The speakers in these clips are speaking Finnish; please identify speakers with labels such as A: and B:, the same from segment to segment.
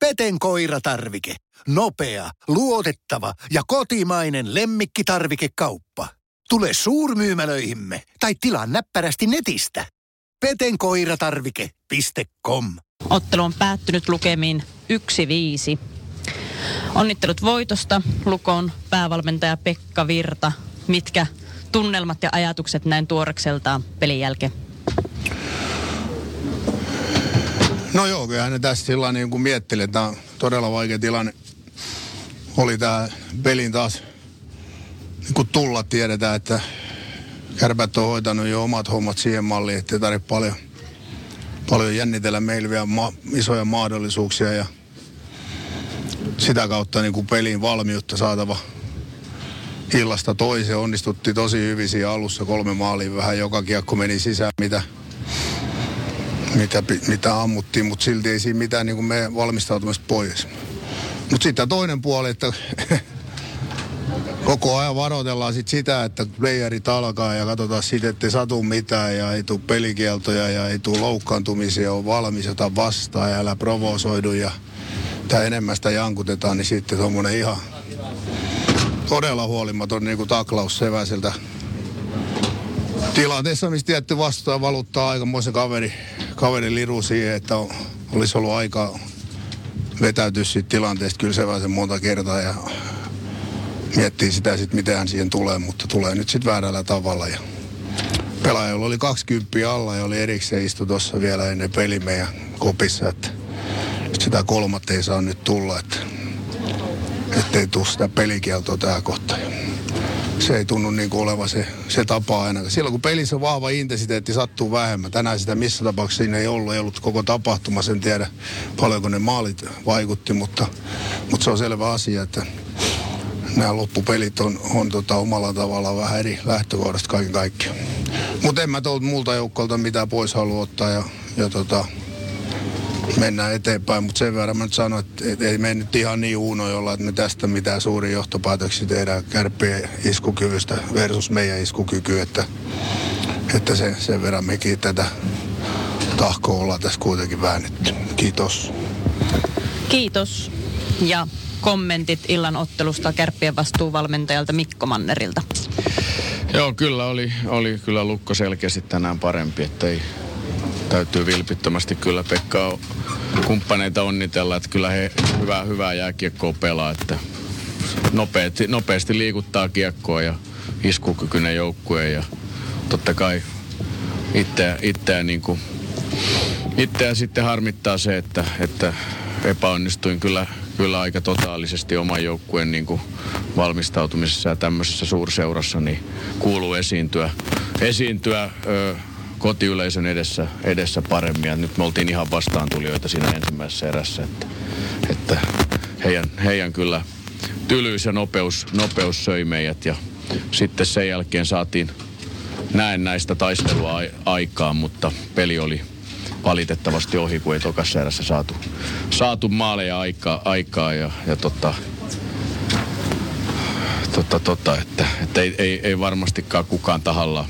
A: Peten koiratarvike. Nopea, luotettava ja kotimainen lemmikkitarvikekauppa. Tule suurmyymälöihimme tai tilaa näppärästi netistä. petenkoiratarvike.com
B: Ottelu on päättynyt lukemiin 1-5. Onnittelut voitosta Lukon päävalmentaja Pekka Virta. Mitkä tunnelmat ja ajatukset näin tuorekseltaan pelin jälkeen?
C: No joo, kyllähän ne tässä sillä niin kuin miettelin, että on todella vaikea tilanne. Oli tämä pelin taas niin kuin tulla tiedetään, että kärpät on hoitanut jo omat hommat siihen malliin, että ei tarvitse paljon, paljon jännitellä meillä vielä ma- isoja mahdollisuuksia ja sitä kautta niin kuin pelin valmiutta saatava illasta toiseen. Onnistuttiin tosi hyvin siinä alussa kolme maalia, vähän joka kiekko meni sisään, mitä, mitä, mitä ammuttiin, mutta silti ei siinä mitään niin kuin me valmistautumista pois. Mutta sitten toinen puoli, että koko ajan varoitellaan sit sitä, että playerit alkaa ja katsotaan sitten, että ei satu mitään ja ei tule pelikieltoja ja ei tule loukkaantumisia, on valmis jota vastaan ja älä provosoidu ja mitä enemmän sitä jankutetaan, niin sitten tuommoinen ihan todella huolimaton niin kuin taklaus Seväseltä tilanteessa, missä tietty vastaan valuttaa aikamoisen kaveri, kaveri liru siihen, että on, olisi ollut aika vetäytyä siitä tilanteesta kyllä Seväsen monta kertaa ja miettii sitä sitten, miten hän siihen tulee, mutta tulee nyt sitten väärällä tavalla. Ja pelaajalla oli 20 alla ja oli erikseen istu tuossa vielä ennen peli meidän kopissa, että sitä kolmatta ei saa nyt tulla, että ettei tule sitä pelikieltoa tähän kohtaan. Se ei tunnu niin kuin olevan se, se tapa aina. Silloin kun pelissä on vahva intensiteetti, sattuu vähemmän. Tänään sitä missä tapauksessa siinä ei ollut, ei ollut koko tapahtuma. Sen tiedä paljonko ne maalit vaikutti, mutta, mutta se on selvä asia, että nämä loppupelit on, on tota omalla tavallaan vähän eri lähtökohdasta kaiken kaikkiaan. Mutta en mä tuolta multa joukkolta mitään pois halua ottaa ja, ja tota, mennään eteenpäin. Mutta sen verran mä nyt sanon, että ei mene nyt ihan niin uunojolla, että me tästä mitään suuria johtopäätöksiä tehdään kärppien iskukyvystä versus meidän iskukyky, että, että se, sen verran mekin tätä tahkoa ollaan tässä kuitenkin väännetty. Kiitos.
B: Kiitos. Ja kommentit illan ottelusta kärppien vastuuvalmentajalta Mikko Mannerilta.
D: Joo, kyllä oli, oli kyllä Lukko selkeästi tänään parempi, että ei, täytyy vilpittömästi kyllä Pekka kumppaneita onnitella, että kyllä he hyvää, hyvää jääkiekkoa pelaa, että nopeasti, nopeasti liikuttaa kiekkoa ja iskukykyinen joukkue ja totta kai itseä, itseä, niin kuin, itseä sitten harmittaa se, että, että epäonnistuin kyllä, kyllä aika totaalisesti oman joukkueen niin kuin valmistautumisessa ja tämmöisessä suurseurassa, niin kuuluu esiintyä, esiintyä ö, kotiyleisön edessä, edessä paremmin. Ja nyt me oltiin ihan vastaantulijoita siinä ensimmäisessä erässä, että, että heidän, heidän kyllä tylyys ja nopeus, nopeus söi meidät ja sitten sen jälkeen saatiin näen näistä taistelua aikaan, mutta peli oli valitettavasti ohi, kun ei tokassa erässä saatu, saatu maaleja aikaa, aikaa ja, ja tota, tota, tota, että, että ei, ei, ei, varmastikaan kukaan tahalla,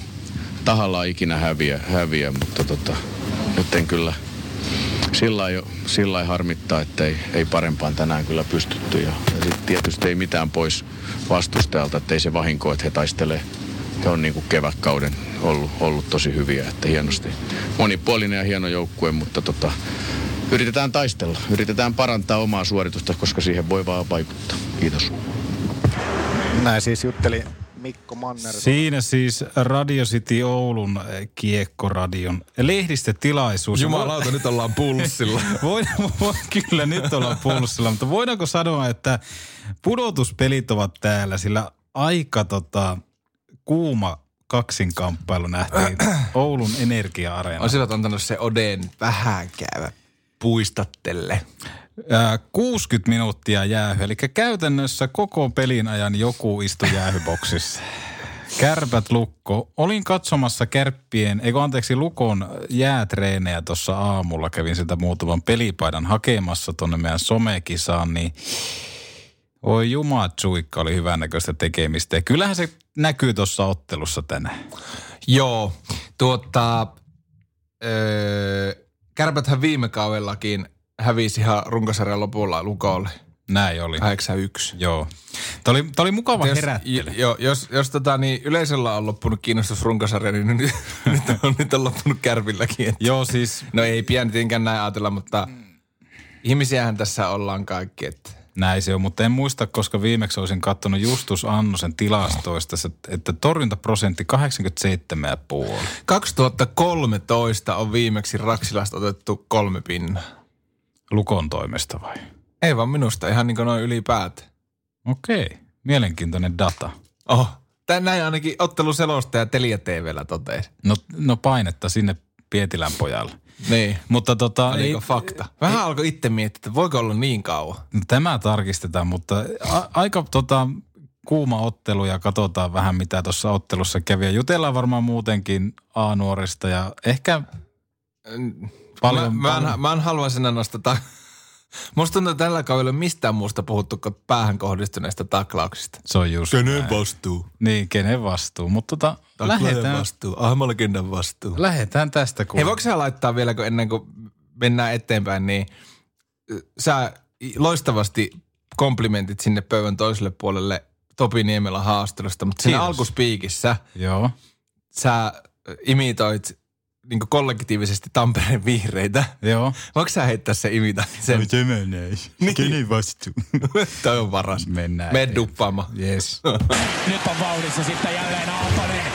D: tahalla ikinä häviä, häviä mutta tota, nyt en kyllä sillä sillä harmittaa, että ei, ei parempaan tänään kyllä pystytty. Ja, ja sitten tietysti ei mitään pois vastustajalta, että ei se vahinko, että he taistelee he on niin kuin kevätkauden ollut, ollut tosi hyviä, että hienosti. Monipuolinen ja hieno joukkue, mutta tota, yritetään taistella, yritetään parantaa omaa suoritusta, koska siihen voi vaan vaikuttaa. Kiitos.
E: Näin siis jutteli Mikko Manner.
F: Siinä siis Radio City Oulun kiekkoradion lehdistötilaisuus.
G: Jumalauta, nyt ollaan pulssilla.
F: voin, voin, kyllä, nyt ollaan pulssilla, mutta voidaanko sanoa, että pudotuspelit ovat täällä, sillä aika tota, kuuma kaksinkamppailu nähtiin Oulun energia-areena.
G: Olisivat antanut se Oden vähän käydä puistattelle.
F: 60 minuuttia jäähy, eli käytännössä koko pelin ajan joku istui jäähyboksissa. Kärpät Lukko. Olin katsomassa kärppien, eikö anteeksi Lukon jäätreenejä tuossa aamulla. Kävin sieltä muutaman pelipaidan hakemassa tuonne meidän somekisaan, niin Oi jumatsuikka oli hyvännäköistä tekemistä. Ja kyllähän se näkyy tuossa ottelussa tänään.
G: Joo, tuota, öö, kärpäthän viime kaudellakin hävisi ihan runkosarjan lopulla Lukolle.
F: Näin oli.
G: 81.
F: Joo. Tämä oli, tää oli mukava
G: Jos,
F: herättely.
G: jo, jos, jos tota, niin yleisöllä on loppunut kiinnostus runkosarja, niin nyt, nyt, on, nyt on loppunut kärvilläkin. Että.
F: Joo, siis
G: No ei pian tietenkään näin ajatella, mutta ihmisiähän tässä ollaan kaikki. Että.
F: näin se on, mutta en muista, koska viimeksi olisin katsonut Justus Annosen tilastoista, että torjuntaprosentti 87,5.
G: 2013 on viimeksi Raksilasta otettu kolme pinnaa.
F: Lukon toimesta vai?
G: Ei vaan minusta, ihan niin kuin noin ylipäätään.
F: Okei, mielenkiintoinen data.
G: Oh, Tän näin ainakin otteluselostaja Telia TVllä totesi.
F: No, no painetta sinne Pietilän pojalle.
G: Niin.
F: Mutta tota,
G: Oliko
F: ei,
G: fakta? Vähän alkoi itse miettiä, että voiko olla niin kauan.
F: no tämä tarkistetaan, mutta a, aika tota, kuuma ottelu ja katsotaan vähän mitä tuossa ottelussa kävi. Ja jutellaan varmaan muutenkin A-nuorista ja ehkä paljon...
G: mä, mä,
F: paljon-
G: en, mä en haluaisi enää nostaa Musta tuntuu, että tällä kaudella mistään muusta puhuttu kuin päähän kohdistuneista taklauksista.
F: Se on just näin.
G: vastuu?
F: Niin, kenen vastuu. Mutta tota, lähdetään,
G: vastuu. Ahmalegendan vastuu.
F: lähdetään tästä. Kun...
G: Hei, voiko sä laittaa vielä, kun ennen kuin mennään eteenpäin, niin sä loistavasti komplimentit sinne pöydän toiselle puolelle Topi Niemelän haastelusta, mutta siinä
F: Kiitos.
G: alkuspiikissä
F: Joo.
G: sä imitoit niin kollektiivisesti Tampereen vihreitä.
F: Joo.
G: Voiko sä heittää se imita? Sen,
F: Niin. Kenen vastuu?
G: toi on paras.
F: Mennään.
G: Mene duppaamaan.
F: Yes.
H: Nyt on vauhdissa sitten jälleen Aaltonen.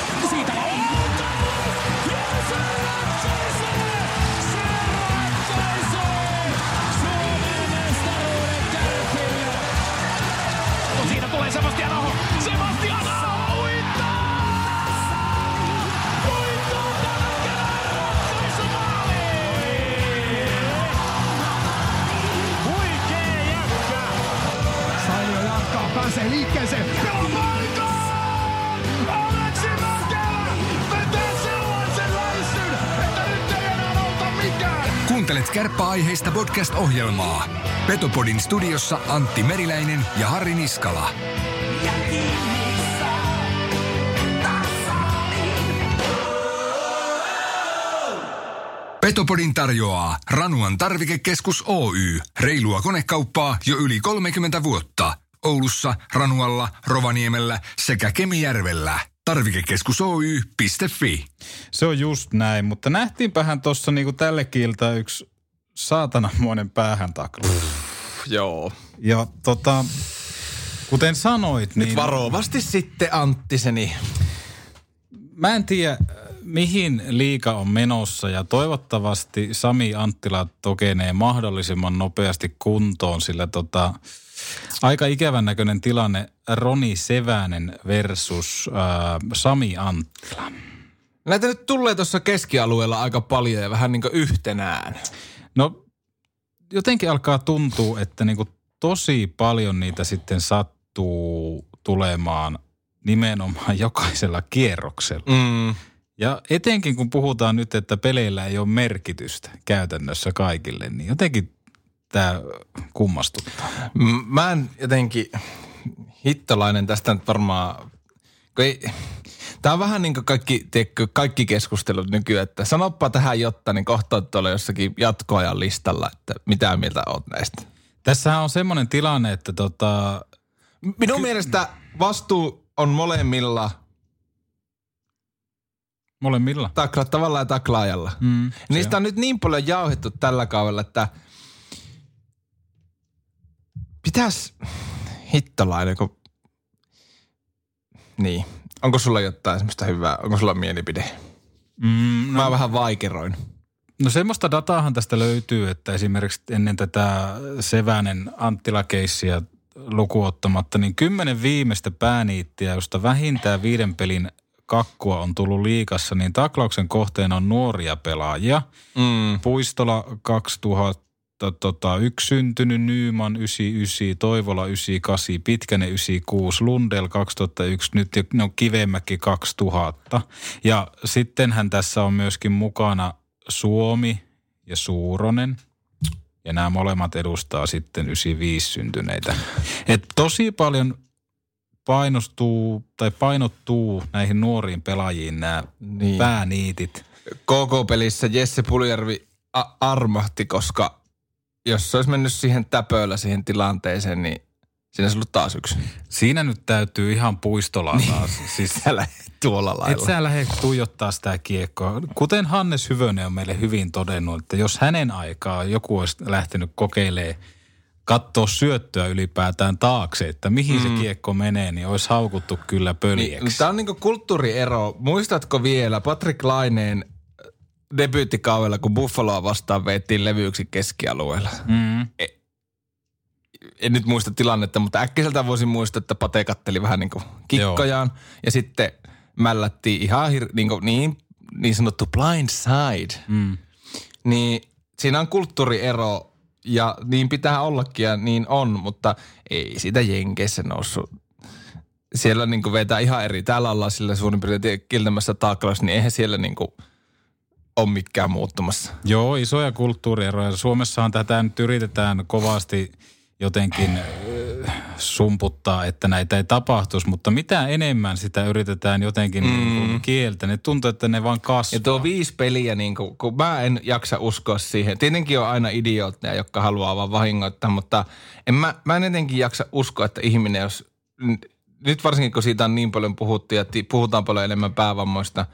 H: Pääsee liikkeeseen. Pelaa paikkaan! Aleksi Mäkelä vetää sellaisen läissyn, että nyt ei enää auta mikään.
I: Kuuntelet kärppäaiheista podcast-ohjelmaa. Petopodin studiossa Antti Meriläinen ja Harri Niskala. Petopodin tarjoaa Ranuan tarvikekeskus Oy. Reilua konekauppaa jo yli 30 vuotta. Oulussa, Ranualla, Rovaniemellä sekä Kemijärvellä. Tarvikekeskus Oy.fi.
F: Se on just näin, mutta nähtiinpähän tuossa niinku tälle kiiltä yksi saatanamoinen päähän takla.
G: Joo.
F: Ja tota, kuten sanoit,
G: Nyt
F: niin
G: varovasti sitten Anttiseni.
F: mä en tiedä mihin liika on menossa ja toivottavasti Sami Anttila tokenee mahdollisimman nopeasti kuntoon, sillä tota, aika ikävän näköinen tilanne Roni Sevänen versus äh, Sami Anttila.
G: Näitä nyt tulee tuossa keskialueella aika paljon ja vähän niin kuin yhtenään.
F: No jotenkin alkaa tuntua, että niinku tosi paljon niitä sitten sattuu tulemaan nimenomaan jokaisella kierroksella.
G: Mm.
F: Ja etenkin kun puhutaan nyt, että peleillä ei ole merkitystä käytännössä kaikille, niin jotenkin tämä kummastuttaa.
G: Mä en jotenkin hittolainen tästä nyt varmaan, ei, Tämä on vähän niin kuin kaikki, tiedätkö, kaikki keskustelut nykyään, että sanoppa tähän jotta, niin kohta tuolla jossakin jatkoajan listalla, että mitä mieltä oot näistä.
F: Tässähän on semmoinen tilanne, että tota,
G: Minun mielestä vastuu on molemmilla
F: molemmilla.
G: taklattavalla ja taklaajalla.
F: Mm,
G: Niistä on nyt niin paljon jauhettu tällä kaudella, että pitäis hittolainen, kun... Niin. Onko sulla jotain semmoista hyvää? Onko sulla mielipide?
F: Mm,
G: Mä
F: no,
G: vähän vaikeroin.
F: no semmoista dataahan tästä löytyy, että esimerkiksi ennen tätä Sevänen Anttila-keissiä lukuottamatta, niin kymmenen viimeistä pääniittiä, josta vähintään viiden pelin kakkua on tullut liikassa, niin taklauksen kohteena on nuoria pelaajia.
G: Mm.
F: Puistola 2000, tota, yksi syntynyt, Nyyman 99, Toivola 98, Pitkänen 96, Lundell 2001, nyt no Kivemäki 2000. Ja sittenhän tässä on myöskin mukana Suomi ja Suuronen. Ja nämä molemmat edustaa sitten 95 syntyneitä. Et tosi paljon painostuu tai painottuu näihin nuoriin pelaajiin nämä
G: Niin.
F: pääniitit.
G: KK-pelissä Jesse Puljärvi a- armahti, koska jos se olisi mennyt siihen täpöllä siihen tilanteeseen, niin siinä olisi ollut taas yksi.
F: Siinä nyt täytyy ihan puistolla taas. Siis
G: Älä tuolla
F: Et
G: lailla.
F: sä lähde tuijottaa sitä kiekkoa. Kuten Hannes Hyvönen on meille hyvin todennut, että jos hänen aikaa joku olisi lähtenyt kokeilemaan katsoa syöttöä ylipäätään taakse, että mihin mm. se kiekko menee, niin olisi haukuttu kyllä pöljeksi.
G: Niin, Tämä on niinku kulttuuriero. Muistatko vielä Patrick Laineen debyyttikaudella, kun Buffaloa vastaan veettiin levyyksi keskialueella?
F: Mm.
G: En nyt muista tilannetta, mutta äkkiseltä voisin muistaa, että Pate katteli vähän niin kuin kikkojaan. Ja sitten mällättiin ihan hir- niin, kuin niin, niin sanottu blind side.
F: Mm.
G: Niin siinä on kulttuuriero ja niin pitää ollakin ja niin on, mutta ei sitä Jenkeissä noussut. Siellä niin kuin vetää ihan eri. Täällä ollaan sillä suurin piirtein kiltämässä taakkaus, niin eihän siellä niin kuin ole mikään muuttumassa.
F: Joo, isoja kulttuurieroja. Suomessahan tätä nyt yritetään kovasti jotenkin sumputtaa, että näitä ei tapahtuisi, mutta mitä enemmän sitä yritetään jotenkin mm. kieltä, niin tuntuu, että ne vaan kasvaa.
G: Ja tuo viisi peliä, niin kun, kun mä en jaksa uskoa siihen. Tietenkin on aina idiootteja, jotka haluaa vaan vahingoittaa, mutta en mä, mä en jotenkin jaksa uskoa, että ihminen, jos nyt varsinkin kun siitä on niin paljon puhuttu ja puhutaan paljon enemmän päävammoista,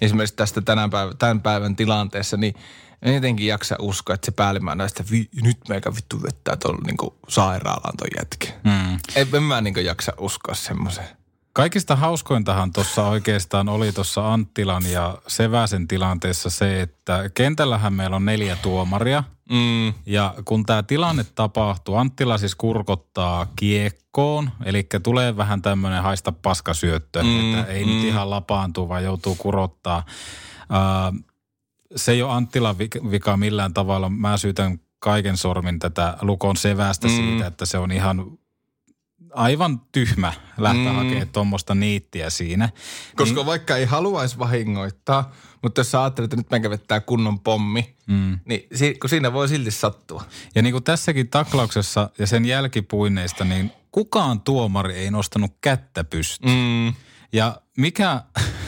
G: esimerkiksi tästä tänä päivän, tämän päivän tilanteessa, niin en jotenkin jaksa uskoa, että se päällimmäinen on, että vi, nyt meikä vittu vettää tuolla niin sairaalaan ton jätki.
F: Mm.
G: En, en mä niin jaksa uskoa semmoiseen.
F: Kaikista hauskointahan tuossa oikeastaan oli tuossa Anttilan ja Seväsen tilanteessa se, että kentällähän meillä on neljä tuomaria.
G: Mm.
F: Ja kun tämä tilanne tapahtuu, Anttila siis kurkottaa kiekkoon, eli tulee vähän tämmöinen haista paskasyöttö, mm, että ei mm. nyt ihan lapaantu, vaan joutuu kurottaa. Uh, se ei ole Anttilan vik- vika millään tavalla. Mä syytän kaiken sormin tätä Lukon sevästä mm. siitä, että se on ihan aivan tyhmä lähteä mm. hakemaan tuommoista niittiä siinä.
G: Koska niin, vaikka ei haluaisi vahingoittaa, mutta jos sä ajattelet, että nyt meikä vettää kunnon pommi, mm. niin si- kun siinä voi silti sattua.
F: Ja niin kuin tässäkin taklauksessa ja sen jälkipuineista, niin kukaan tuomari ei nostanut kättä pystyyn.
G: Mm.
F: Ja mikä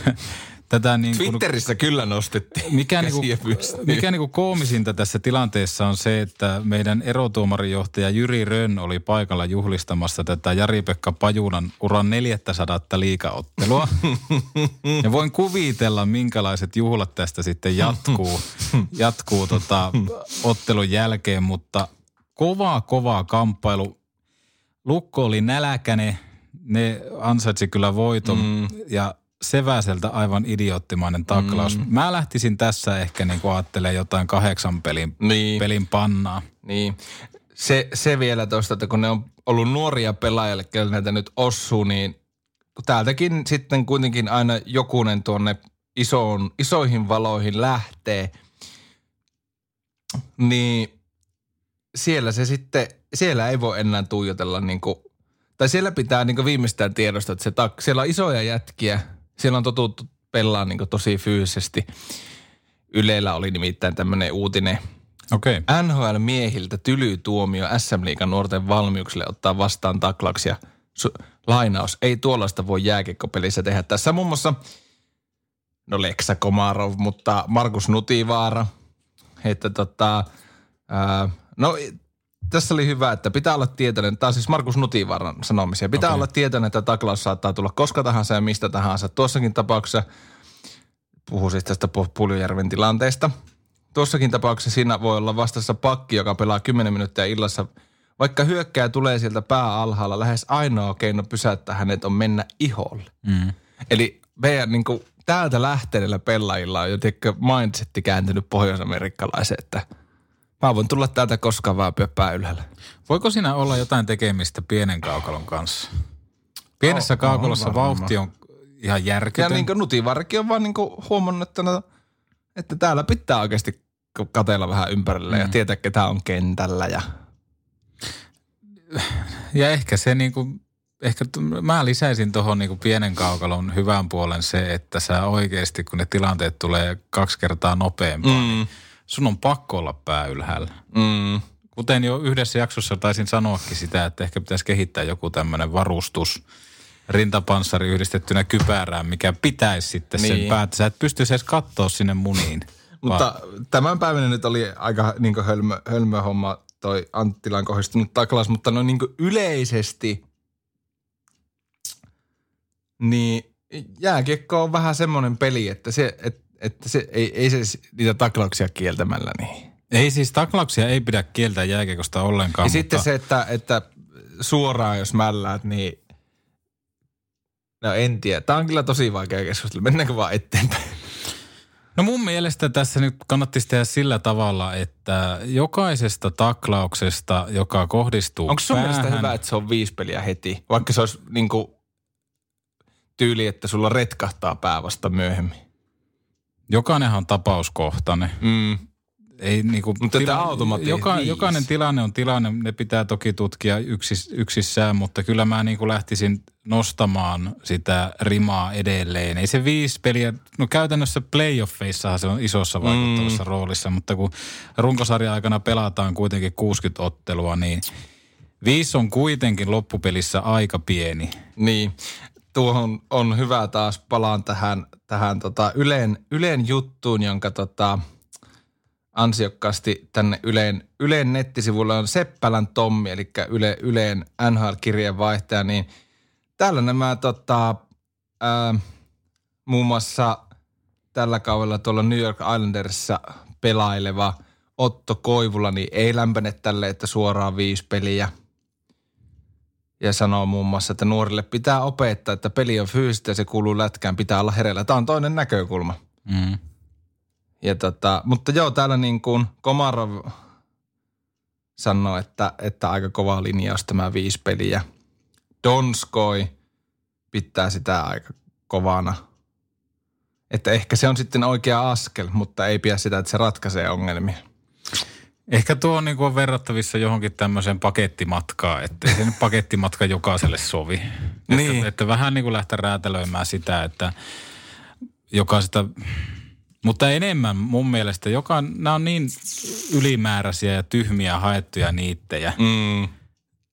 F: tätä niin kuin,
G: Twitterissä kyllä nostettiin
F: mikä, niin kuin, mikä niin kuin koomisinta tässä tilanteessa on se, että meidän erotuomarijohtaja Jyri Rönn oli paikalla juhlistamassa tätä Jari-Pekka Pajunan uran 400 liikaottelua. ja voin kuvitella, minkälaiset juhlat tästä sitten jatkuu, jatkuu tota, ottelun jälkeen, mutta kovaa, kovaa kamppailu. Lukko oli näläkäne, ne ansaitsi kyllä voiton mm. ja Seväseltä aivan idioottimainen taklaus. Mm. Mä lähtisin tässä ehkä niin ajattelemaan jotain kahdeksan pelin,
G: Niin.
F: pelin pannaa.
G: Niin. Se, se vielä tuosta, että kun ne on ollut nuoria pelaajille, kelle näitä nyt osuu, niin täältäkin sitten kuitenkin aina jokunen tuonne isoon, isoihin valoihin lähtee, niin siellä se sitten, siellä ei voi enää tuijotella niin kuin, tai siellä pitää niin viimeistään tiedostaa, että se tak, siellä on isoja jätkiä, siellä on totuttu pelaa niin tosi fyysisesti. Ylellä oli nimittäin tämmöinen uutinen,
F: Okei. Okay.
G: NHL-miehiltä tylytuomio SM-liigan nuorten valmiuksille ottaa vastaan taklauksia. Su- lainaus, ei tuollaista voi jääkekkopelissä tehdä. Tässä muun muassa, no Leksa Komarov, mutta Markus Nutivaara, että tota, ää, no tässä oli hyvä, että pitää olla tietoinen, tämä on siis Markus Nutivaaran sanomisia, pitää
F: Okei.
G: olla tietoinen, että taklaus saattaa tulla koska tahansa ja mistä tahansa. Tuossakin tapauksessa, puhuu siis tästä Pu- Puljujärven tilanteesta, Tuossakin tapauksessa siinä voi olla vastassa pakki, joka pelaa 10 minuuttia illassa. Vaikka hyökkää tulee sieltä pää alhaalla, lähes ainoa keino pysäyttää hänet on mennä iholle.
F: Mm.
G: Eli meidän niin kuin, täältä lähteneillä pelaajilla on jotenkin mindsetti kääntynyt pohjoisamerikkalaisen, että mä voin tulla täältä koskaan vaan pöppää ylhäällä.
F: Voiko siinä olla jotain tekemistä pienen kaukalon kanssa? Pienessä
G: On-
F: kaukalossa
G: on
F: vauhti on ihan
G: Ja
F: järkytön.
G: niin kuin Nutivarki on vaan niin kuin huomannut, että, no, että täällä pitää oikeasti katella vähän ympärille mm. ja tietää, ketä on kentällä ja
F: Ja ehkä se niinku, ehkä t- mä lisäisin tuohon niinku pienen kaukalon hyvän puolen se, että sä oikeasti, kun ne tilanteet tulee kaksi kertaa nopeampaa, mm. niin sun on pakko olla pää ylhäällä.
G: Mm.
F: Kuten jo yhdessä jaksossa taisin sanoakin sitä, että ehkä pitäisi kehittää joku tämmöinen varustus, rintapanssari yhdistettynä kypärään, mikä pitäisi sitten sen
G: Niin.
F: päätä. Sä et pystyisi edes katsoa sinne muniin.
G: Mutta tämän päivänä nyt oli aika niin hölmö, hölmö homma toi Anttilan kohdistunut taklaus, mutta no niin yleisesti, niin jääkiekko on vähän semmoinen peli, että se, et, että se ei, ei se niitä taklauksia kieltämällä niin.
F: Ei siis taklauksia ei pidä kieltää jääkiekosta ollenkaan.
G: Ja
F: mutta...
G: sitten se, että, että suoraan jos mälläät, niin no en tiedä. Tämä on kyllä tosi vaikea keskustelu. Mennäänkö vaan eteenpäin?
F: No mun mielestä tässä nyt kannattaisi tehdä sillä tavalla, että jokaisesta taklauksesta, joka kohdistuu
G: Onko sun
F: päähän,
G: mielestä hyvä, että se on viisi peliä heti? Vaikka se olisi niin kuin tyyli, että sulla retkahtaa pää vasta myöhemmin.
F: Jokainenhan on tapauskohtainen.
G: Mm.
F: Ei niinku,
G: Mutta tämä automaattisesti
F: joka, jokainen tilanne on tilanne, ne pitää toki tutkia yksis, yksissään, mutta kyllä mä niinku lähtisin nostamaan sitä rimaa edelleen. Ei se viisi peliä, no käytännössä playoffeissahan se on isossa vaikuttavassa mm. roolissa, mutta kun runkosarjan aikana pelataan kuitenkin 60 ottelua, niin viisi on kuitenkin loppupelissä aika pieni.
G: Niin, tuohon on hyvä taas, palaan tähän, tähän tota Yleen, Yleen juttuun, jonka tota, ansiokkaasti tänne Yleen, Yleen nettisivuilla on Seppälän Tommi, eli Yle, Yleen NHL-kirjeenvaihtaja, niin täällä nämä tota, ää, muun muassa tällä kaudella tuolla New York Islandersissa pelaileva Otto Koivula, niin ei lämpene tälle, että suoraan viisi peliä – ja sanoo muun muassa, että nuorille pitää opettaa, että peli on fyysistä ja se kuuluu lätkään, pitää olla hereillä. Tämä on toinen näkökulma.
F: Mm.
G: Ja tota, mutta joo, täällä niin kuin Komarov sanoo, että, että aika kova linjaus tämä viisi peliä. Donskoi pitää sitä aika kovana. Että ehkä se on sitten oikea askel, mutta ei pidä sitä, että se ratkaisee ongelmia.
F: Ehkä tuo on, niin kuin on verrattavissa johonkin tämmöiseen pakettimatkaan, että ei se nyt pakettimatka jokaiselle sovi.
G: Niin.
F: Että, että vähän niin kuin lähteä räätälöimään sitä, että jokaisesta, mutta enemmän mun mielestä, joka, nämä on niin ylimääräisiä ja tyhmiä haettuja niittejä.
G: Mm.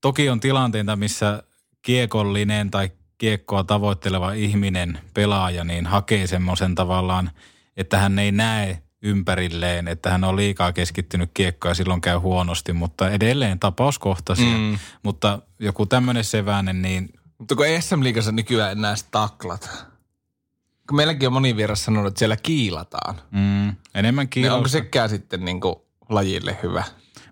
F: Toki on tilanteita, missä kiekollinen tai kiekkoa tavoitteleva ihminen, pelaaja, niin hakee semmoisen tavallaan, että hän ei näe ympärilleen, että hän on liikaa keskittynyt kiekkoon ja silloin käy huonosti, mutta edelleen tapauskohtaisia.
G: Mm.
F: Mutta joku tämmöinen seväinen, niin
G: Mutta kun SM-liigassa nykyään enää edes taklata. Kun meilläkin on moni vieras sanonut, että siellä kiilataan.
F: mm, enemmän
G: Niin
F: kiinnostaa.
G: onko sekään sitten niin kuin lajille hyvä?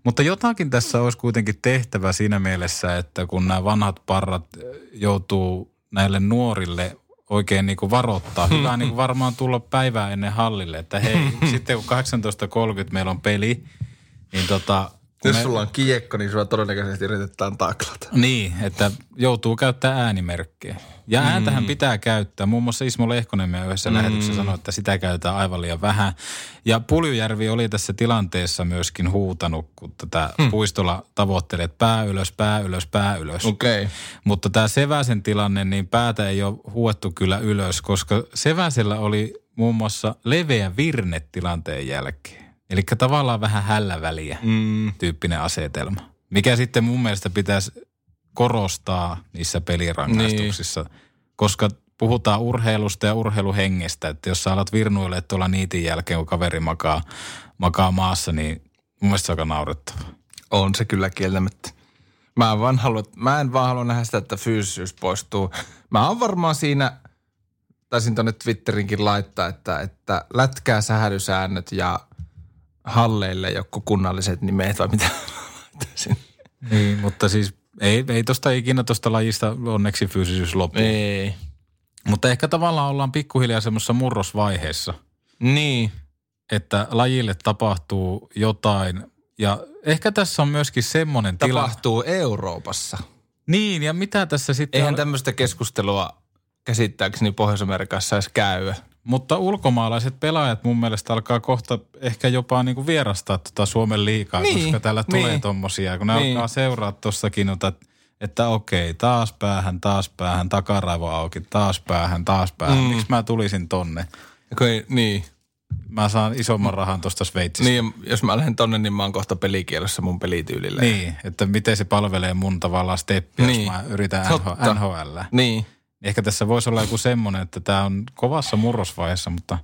F: Mutta jotakin tässä olisi kuitenkin tehtävä siinä mielessä, että kun nämä vanhat parrat joutuu näille nuorille oikein niin kuin varoittaa. Hyvä niin kuin varmaan tulla päivää ennen hallille, että hei, sitten kun 18.30 meillä on peli, niin tota...
G: Jos
F: me-
G: sulla on kiekko, niin sulla todennäköisesti yritetään taklata.
F: Niin, että joutuu käyttämään äänimerkkejä. Ja ääntähän pitää käyttää. Muun muassa Ismo Lehkonen meidän yhdessä mm. lähetyksessä sanoi, että sitä käytetään aivan liian vähän. Ja Puljujärvi oli tässä tilanteessa myöskin huutanut, kun tätä mm. puistolla tavoittelee, että pää ylös, pää ylös, pää ylös.
G: Okei. Okay.
F: Mutta tämä Seväsen tilanne, niin päätä ei ole huettu kyllä ylös, koska Seväsellä oli muun muassa leveä virne tilanteen jälkeen. Eli tavallaan vähän hälläväliä
G: Mm.
F: tyyppinen asetelma. Mikä sitten mun mielestä pitäisi korostaa niissä pelirangaistuksissa, niin. koska puhutaan urheilusta ja urheiluhengestä, että jos sä alat virnuille tuolla niitin jälkeen, kun kaveri makaa, makaa maassa, niin mun mielestä se on aika naurettavaa.
G: On se kyllä kieltämättä. Mä en, vaan halua, mä en vaan halua nähdä sitä, että fyysisyys poistuu. Mä oon varmaan siinä, taisin tuonne Twitterinkin laittaa, että, että lätkää sähälysäännöt ja halleille joku kunnalliset nimet vai mitä laittaisin.
F: Niin, mutta siis ei, ei tosta ikinä tuosta lajista onneksi fyysisyys lopu.
G: Ei.
F: Mutta ehkä tavallaan ollaan pikkuhiljaa semmoisessa murrosvaiheessa,
G: Niin.
F: että lajille tapahtuu jotain. Ja ehkä tässä on myöskin semmoinen tila.
G: Tapahtuu Euroopassa.
F: Niin, ja mitä tässä sitten...
G: Eihän
F: on-
G: tämmöistä keskustelua käsittääkseni Pohjois-Amerikassa edes käy.
F: Mutta ulkomaalaiset pelaajat mun mielestä alkaa kohta ehkä jopa niinku vierastaa tota Suomen liikaa,
G: Niin,
F: koska täällä tulee
G: niin.
F: tommosia. Kun ne
G: Niin.
F: alkaa seuraa tossakin, että, että okei, taas päähän, taas päähän, takaraivo auki, taas päähän, taas päähän. Mm. Miksi mä tulisin tonne?
G: Ei, niin.
F: Mä saan isomman rahan tuosta Sveitsistä.
G: niin. Jos mä lähden tonne, niin mä oon kohta pelikielossa mun pelityylillä.
F: Niin, että miten se palvelee mun tavallaan steppiä, niin.
G: Niin.
F: jos mä yritän
G: Totta.
F: NHL.
G: Niin.
F: Ehkä tässä voisi olla joku semmoinen, että tämä on kovassa murrosvaiheessa, mutta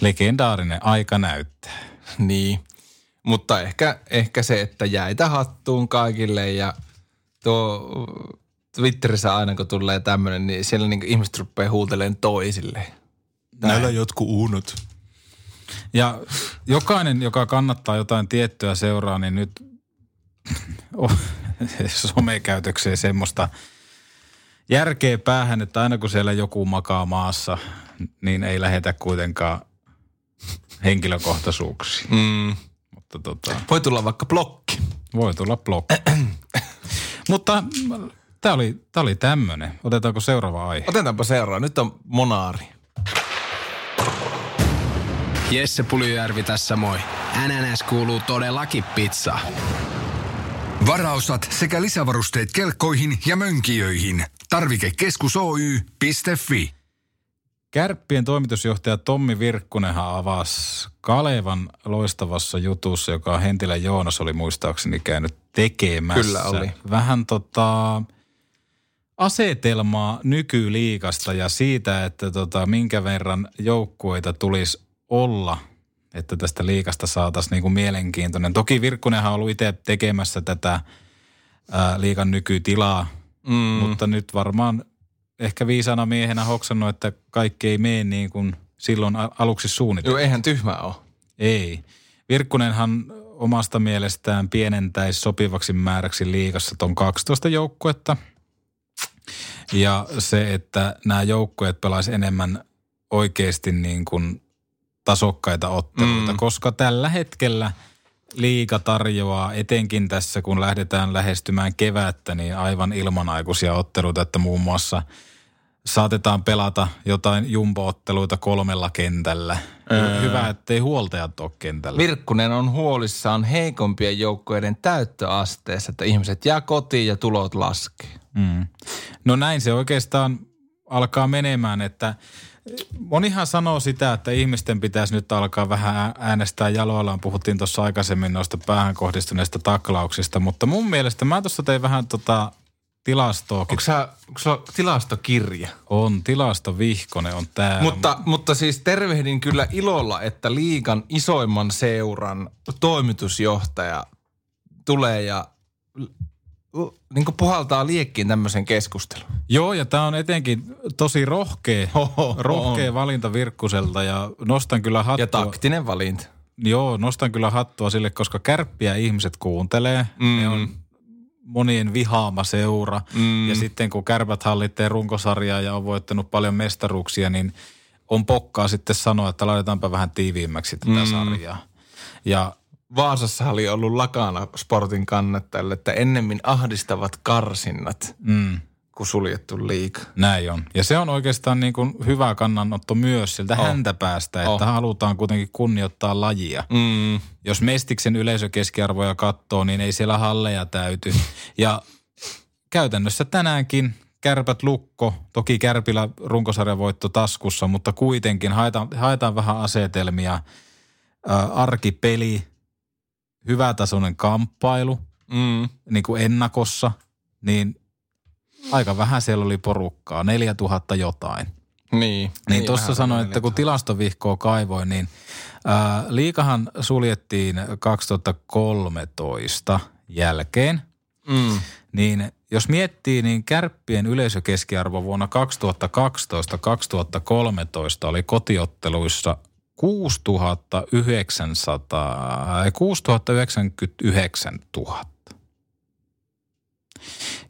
F: legendaarinen aika näyttää.
G: Niin. Mutta ehkä, ehkä se, että jäitä hattuun kaikille ja tuo Twitterissä aina kun tulee tämmöinen, niin siellä niin ihmiset rupeaa huutelemaan toisille. Näillä jotkut uunut.
F: Ja jokainen, joka kannattaa jotain tiettyä seuraa, niin nyt oh, somekäytökseen semmoista järkeä päähän, että aina kun siellä joku makaa maassa, niin ei lähetä kuitenkaan henkilökohtaisuuksia.
G: Mm.
F: Mutta tota,
G: Voi tulla vaikka blokki.
F: voi tulla blokki. Mutta tämä oli, tää oli tämmöinen. Otetaanko seuraava aihe?
G: Otetaanpa seuraava. Nyt on Monaari.
J: Jesse Puljujärvi tässä moi. NNS kuuluu todellakin pizza.
I: Varaosat sekä lisävarusteet kelkkoihin ja mönkijöihin. Tarvikekeskus Oy.fi.
F: Kärppien toimitusjohtaja Tommi Virkkunenhan avasi Kalevan loistavassa jutussa, joka Hentilä Joonas oli muistaakseni käynyt tekemässä.
G: Kyllä oli.
F: Vähän tota asetelmaa nykyliikasta ja siitä, että tota, minkä verran joukkueita tulisi olla, että tästä liikasta saataisiin niinku mielenkiintoinen. Toki Virkkunenhan on ollut itse tekemässä tätä ää, liikan nykytilaa, mm. mutta nyt varmaan ehkä viisana miehenä hoksannut, että kaikki ei mene niin kuin silloin aluksi suunniteltu.
G: Joo, eihän tyhmä ole.
F: Ei. Virkkunenhan omasta mielestään pienentäisi sopivaksi määräksi liigassa tuon 12 joukkuetta. Ja se, että nämä joukkueet pelaisi enemmän oikeasti niin kuin tasokkaita otteluita, mm. koska tällä hetkellä liiga tarjoaa, etenkin tässä kun lähdetään lähestymään kevättä, niin aivan ilmanaikuisia otteluita, että muun muassa saatetaan pelata jotain jumbo-otteluita kolmella kentällä. Öö. Hyvä, ettei huoltajat ole kentällä.
G: Virkkunen on huolissaan heikompien joukkojen täyttöasteessa, että ihmiset jää kotiin ja tulot laskee.
F: Mm. No näin se oikeastaan alkaa menemään, että monihan sanoo sitä, että ihmisten pitäisi nyt alkaa vähän äänestää jaloillaan. Puhuttiin tuossa aikaisemmin noista päähän kohdistuneista taklauksista, mutta mun mielestä mä tuossa tein vähän tota tilastoakin.
G: Onko sä, onko sä tilastokirja?
F: On, tilastovihkonen on täällä.
G: Mutta, mutta siis tervehdin kyllä ilolla, että liikan isoimman seuran toimitusjohtaja tulee ja niin kuin puhaltaa liekkiin tämmöisen keskustelun.
F: Joo, ja tämä on etenkin tosi rohkea,
G: Oho,
F: rohkea
G: on.
F: valinta Virkkuselta ja nostan kyllä hattua.
G: Ja taktinen valinta.
F: Joo, nostan kyllä hattua sille, koska kärppiä ihmiset kuuntelee. Mm. Ne on monien vihaama seura. Mm. Ja sitten kun kärpät hallitsee runkosarjaa ja on voittanut paljon mestaruuksia, niin on pokkaa sitten sanoa, että laitetaanpa vähän tiiviimmäksi tätä mm. sarjaa. Ja
G: Vaasassa oli ollut lakana sportin kannattajille, että ennemmin ahdistavat karsinnat
F: mm,
G: kuin suljettu liika.
F: näin on. Ja se on oikeastaan niin kuin hyvä kannanotto myös siltä oh. häntä päästä, että
G: Oh.
F: halutaan kuitenkin kunnioittaa lajia.
G: Mm.
F: Jos Mestiksen yleisökeskiarvoja katsoo, niin ei siellä halleja täyty. Ja käytännössä tänäänkin kärpät lukko, toki kärpillä runkosarjan voitto taskussa, mutta kuitenkin haetaan, haetaan vähän asetelmia. Ä, arkipeli, hyvätasoinen kamppailu,
G: Mm.
F: niin kuin ennakossa, niin aika vähän siellä oli porukkaa, 4000 jotain.
G: Niin.
F: Niin tuossa
G: vähän
F: sanoin,
G: niin,
F: että kun tilastovihkoa kaivoin, niin ää, liikahan suljettiin 2013 jälkeen.
G: Mm.
F: Niin jos miettii, niin kärppien yleisökeskiarvo vuonna 2012-2013 oli kotiotteluissa 6900, ei, 6099 000.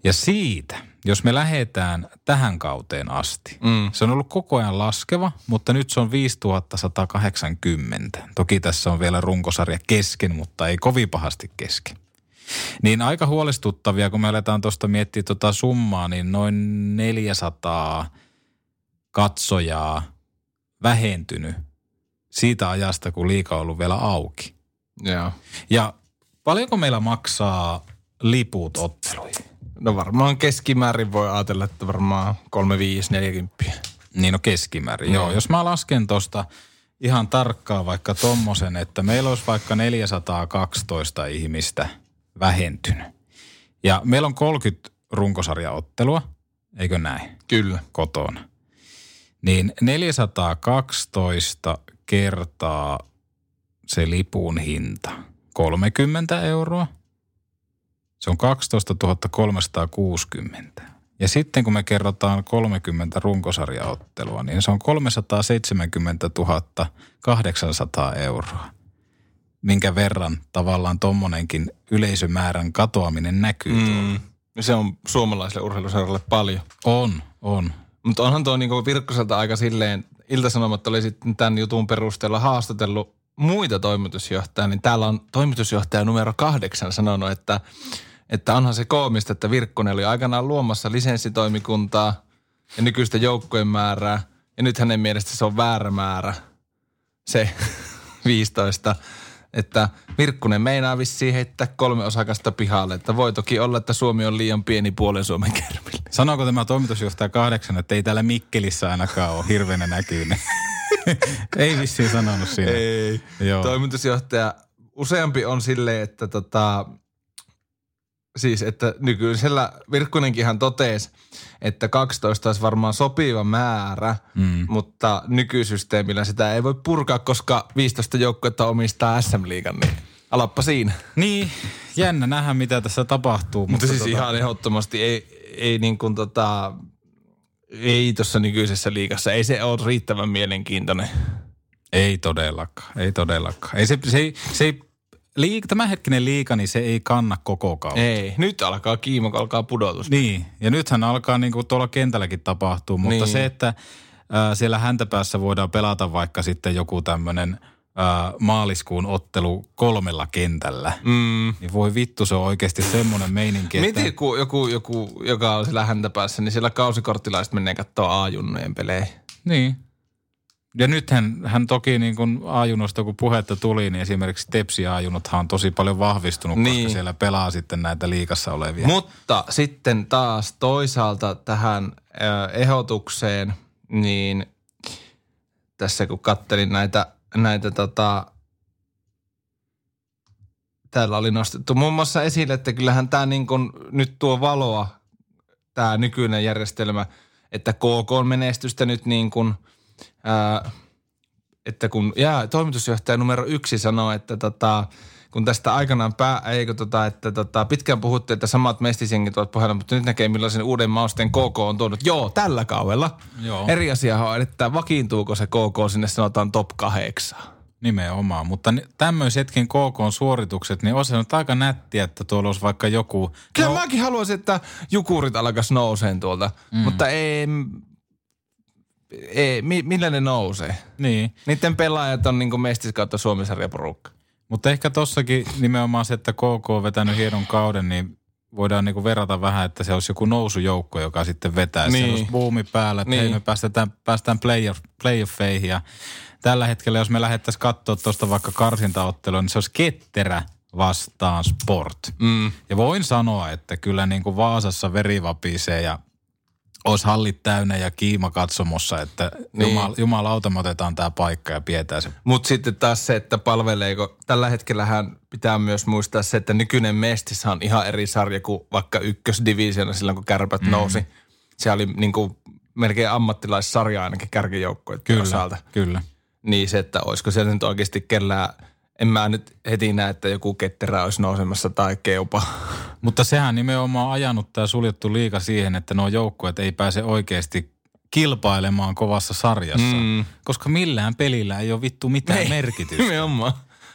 F: Ja siitä, jos me lähdetään tähän kauteen asti,
G: Mm.
F: se on ollut koko ajan laskeva, mutta nyt se on 5180. Toki tässä on vielä runkosarja kesken, mutta ei kovin pahasti kesken. Niin aika huolestuttavia, kun me aletaan tuosta miettiä tuota summaa, niin noin 400 katsojaa vähentynyt siitä ajasta, kun liika on ollut vielä auki.
G: Joo.
F: Ja paljonko meillä maksaa liput otteluihin?
G: No varmaan keskimäärin voi ajatella, että varmaan 35-40.
F: Niin no keskimäärin, joo.
G: Joo.
F: Jos mä lasken tuosta ihan tarkkaan vaikka tommosen, että meillä olisi vaikka 412 ihmistä vähentynyt. Ja meillä on 30 runkosarjaottelua, eikö näin,
G: Kyllä.
F: kotona. Niin 412 kertaa se lipun hinta. 30 euroa. Se on 12 360. Ja sitten kun me kerrotaan 30 runkosarjaottelua, niin se on 370 800 euroa. Minkä verran tavallaan tommonenkin yleisömäärän katoaminen näkyy mm.
G: Se on suomalaiselle urheiluseuраlle paljon.
F: On, on.
G: Mutta onhan tuo niinku Virkkoselta aika silleen, Iltasanomat oli sitten tämän jutun perusteella haastatellut muita toimitusjohtajia, niin täällä on toimitusjohtaja numero kahdeksan sanonut, että, että onhan se koomista, että Virkkonen oli aikanaan luomassa lisenssitoimikuntaa ja nykyistä joukkojen määrää, ja nyt hänen mielestä se on väärä määrä, se 15 että Virkkunen meinaa vissiin heittää kolme osakasta pihalle. Että voi toki olla, että Suomi on liian pieni puolen Suomen kärmille.
F: Sanooko tämä toimitusjohtaja kahdeksan, että ei täällä Mikkelissä ainakaan ole hirveänä näkyinen? ei vissiin sanonut siinä.
G: Ei. Joo. Toimitusjohtaja, useampi on silleen, että tota, siis että nykyisellä Virkkunenkin hän totesi, että 12 olisi varmaan sopiva määrä, mm. mutta nykysysteemillä sitä ei voi purkaa, koska 15 joukkuetta omistaa SM-liigan, niin alappa siinä.
F: Niin, jännä nähdä mitä tässä tapahtuu.
G: Mutta,
F: mutta
G: siis
F: tota,
G: ihan ehdottomasti ei, ei niin kuin tota, ei tuossa nykyisessä liigassa, ei se ole riittävän mielenkiintoinen.
F: Ei todellakaan, ei todellakaan. Ei se, se, ei, se ei, liik, tämänhetkinen liika, niin se ei kanna koko kautta.
G: Ei, nyt alkaa kiimo, kun alkaa pudotus.
F: Niin, ja nythän alkaa niin kuin tuolla kentälläkin tapahtuu, mutta
G: Niin.
F: se, että ää, siellä häntäpäässä voidaan pelata vaikka sitten joku tämmöinen maaliskuun ottelu kolmella kentällä,
G: Mm.
F: niin voi vittu, se on oikeasti semmoinen meininki, että...
G: Miten kun joku, joku, joka on siellä häntä päässä, niin siellä kausikorttilaiset menee katsoa A-junnujen pelejä.
F: Niin. Ja nythän hän toki niin kuin A-junosta kun puhetta tuli, niin esimerkiksi Tepsi A-junothan on tosi paljon vahvistunut, niin. Koska siellä pelaa sitten näitä liikassa olevia.
G: Mutta sitten taas toisaalta tähän äh, ehdotukseen, niin tässä kun kattelin näitä, näitä tota, täällä oli nostettu muun muassa esille, että kyllähän tämä niin kuin nyt tuo valoa, tämä nykyinen järjestelmä, että KK on menestystä nyt niin kuin, ää, että kun jää, toimitusjohtaja numero yksi sanoo, että tota, kun tästä aikanaan pää, eikö tota, että tota, pitkään puhuttiin, että samat mestisjengit ovat pohjalla, mutta nyt näkee millaisen uuden mausteen KK on tuonut. Joo, tällä kaudella.
F: Joo.
G: Eri asia on, että vakiintuuko se KK sinne sanotaan top kahdeksan.
F: Nimenomaan, mutta tämmöisetkin KK-suoritukset, niin on se nyt aika nättiä, että tuolla olisi vaikka joku...
G: Kyllä no. mäkin haluaisin, että jukurit alkaisi nouseen tuolta, mm. mutta ei, ei mi, millä ne nousee?
F: Niin,
G: Niiden pelaajat on niinku mestis kautta Suomisarjaporukka.
F: mutta ehkä tossakin nimenomaan se, että KK on vetänyt hienon kauden, niin voidaan niinku verrata vähän, että se olisi joku nousujoukko, joka sitten vetää. Niin. Se olisi buumi päällä, että niin. hei me päästetään, päästään playoff, playoffeihin ja tällä hetkellä, jos me lähdettäisiin katsoa tuosta vaikka karsintaottelua, niin se olisi ketterä vastaan sport.
G: Mm.
F: Ja voin sanoa, että kyllä niin kuin Vaasassa veri vapisee ja olisi hallit täynnä ja kiima katsomossa, että niin.
G: Niin.
F: jumal, jumalauta me otetaan tämä paikka ja pidetään se.
G: Mutta sitten taas se, että palveleeko, tällä hetkellähän pitää myös muistaa se, että nykyinen Mestis on ihan eri sarja kuin vaikka ykkösdivisiona silloin, kun kärpät mm. nousi. Se oli niin kuin melkein ammattilaissarja ainakin kärkijoukkojen
F: Kyllä,
G: osalta.
F: kyllä.
G: Niin se, että olisiko siellä nyt oikeasti kellään, en mä nyt heti näe, että joku ketterä olisi nousemassa tai keupa.
F: Mutta sehän nimenomaan ajanut tämä suljettu liika siihen, että nuo joukkueet ei pääse oikeasti kilpailemaan kovassa sarjassa.
G: Mm.
F: Koska millään pelillä ei ole vittu mitään
G: Ei.
F: merkitystä.
G: Nimenomaan.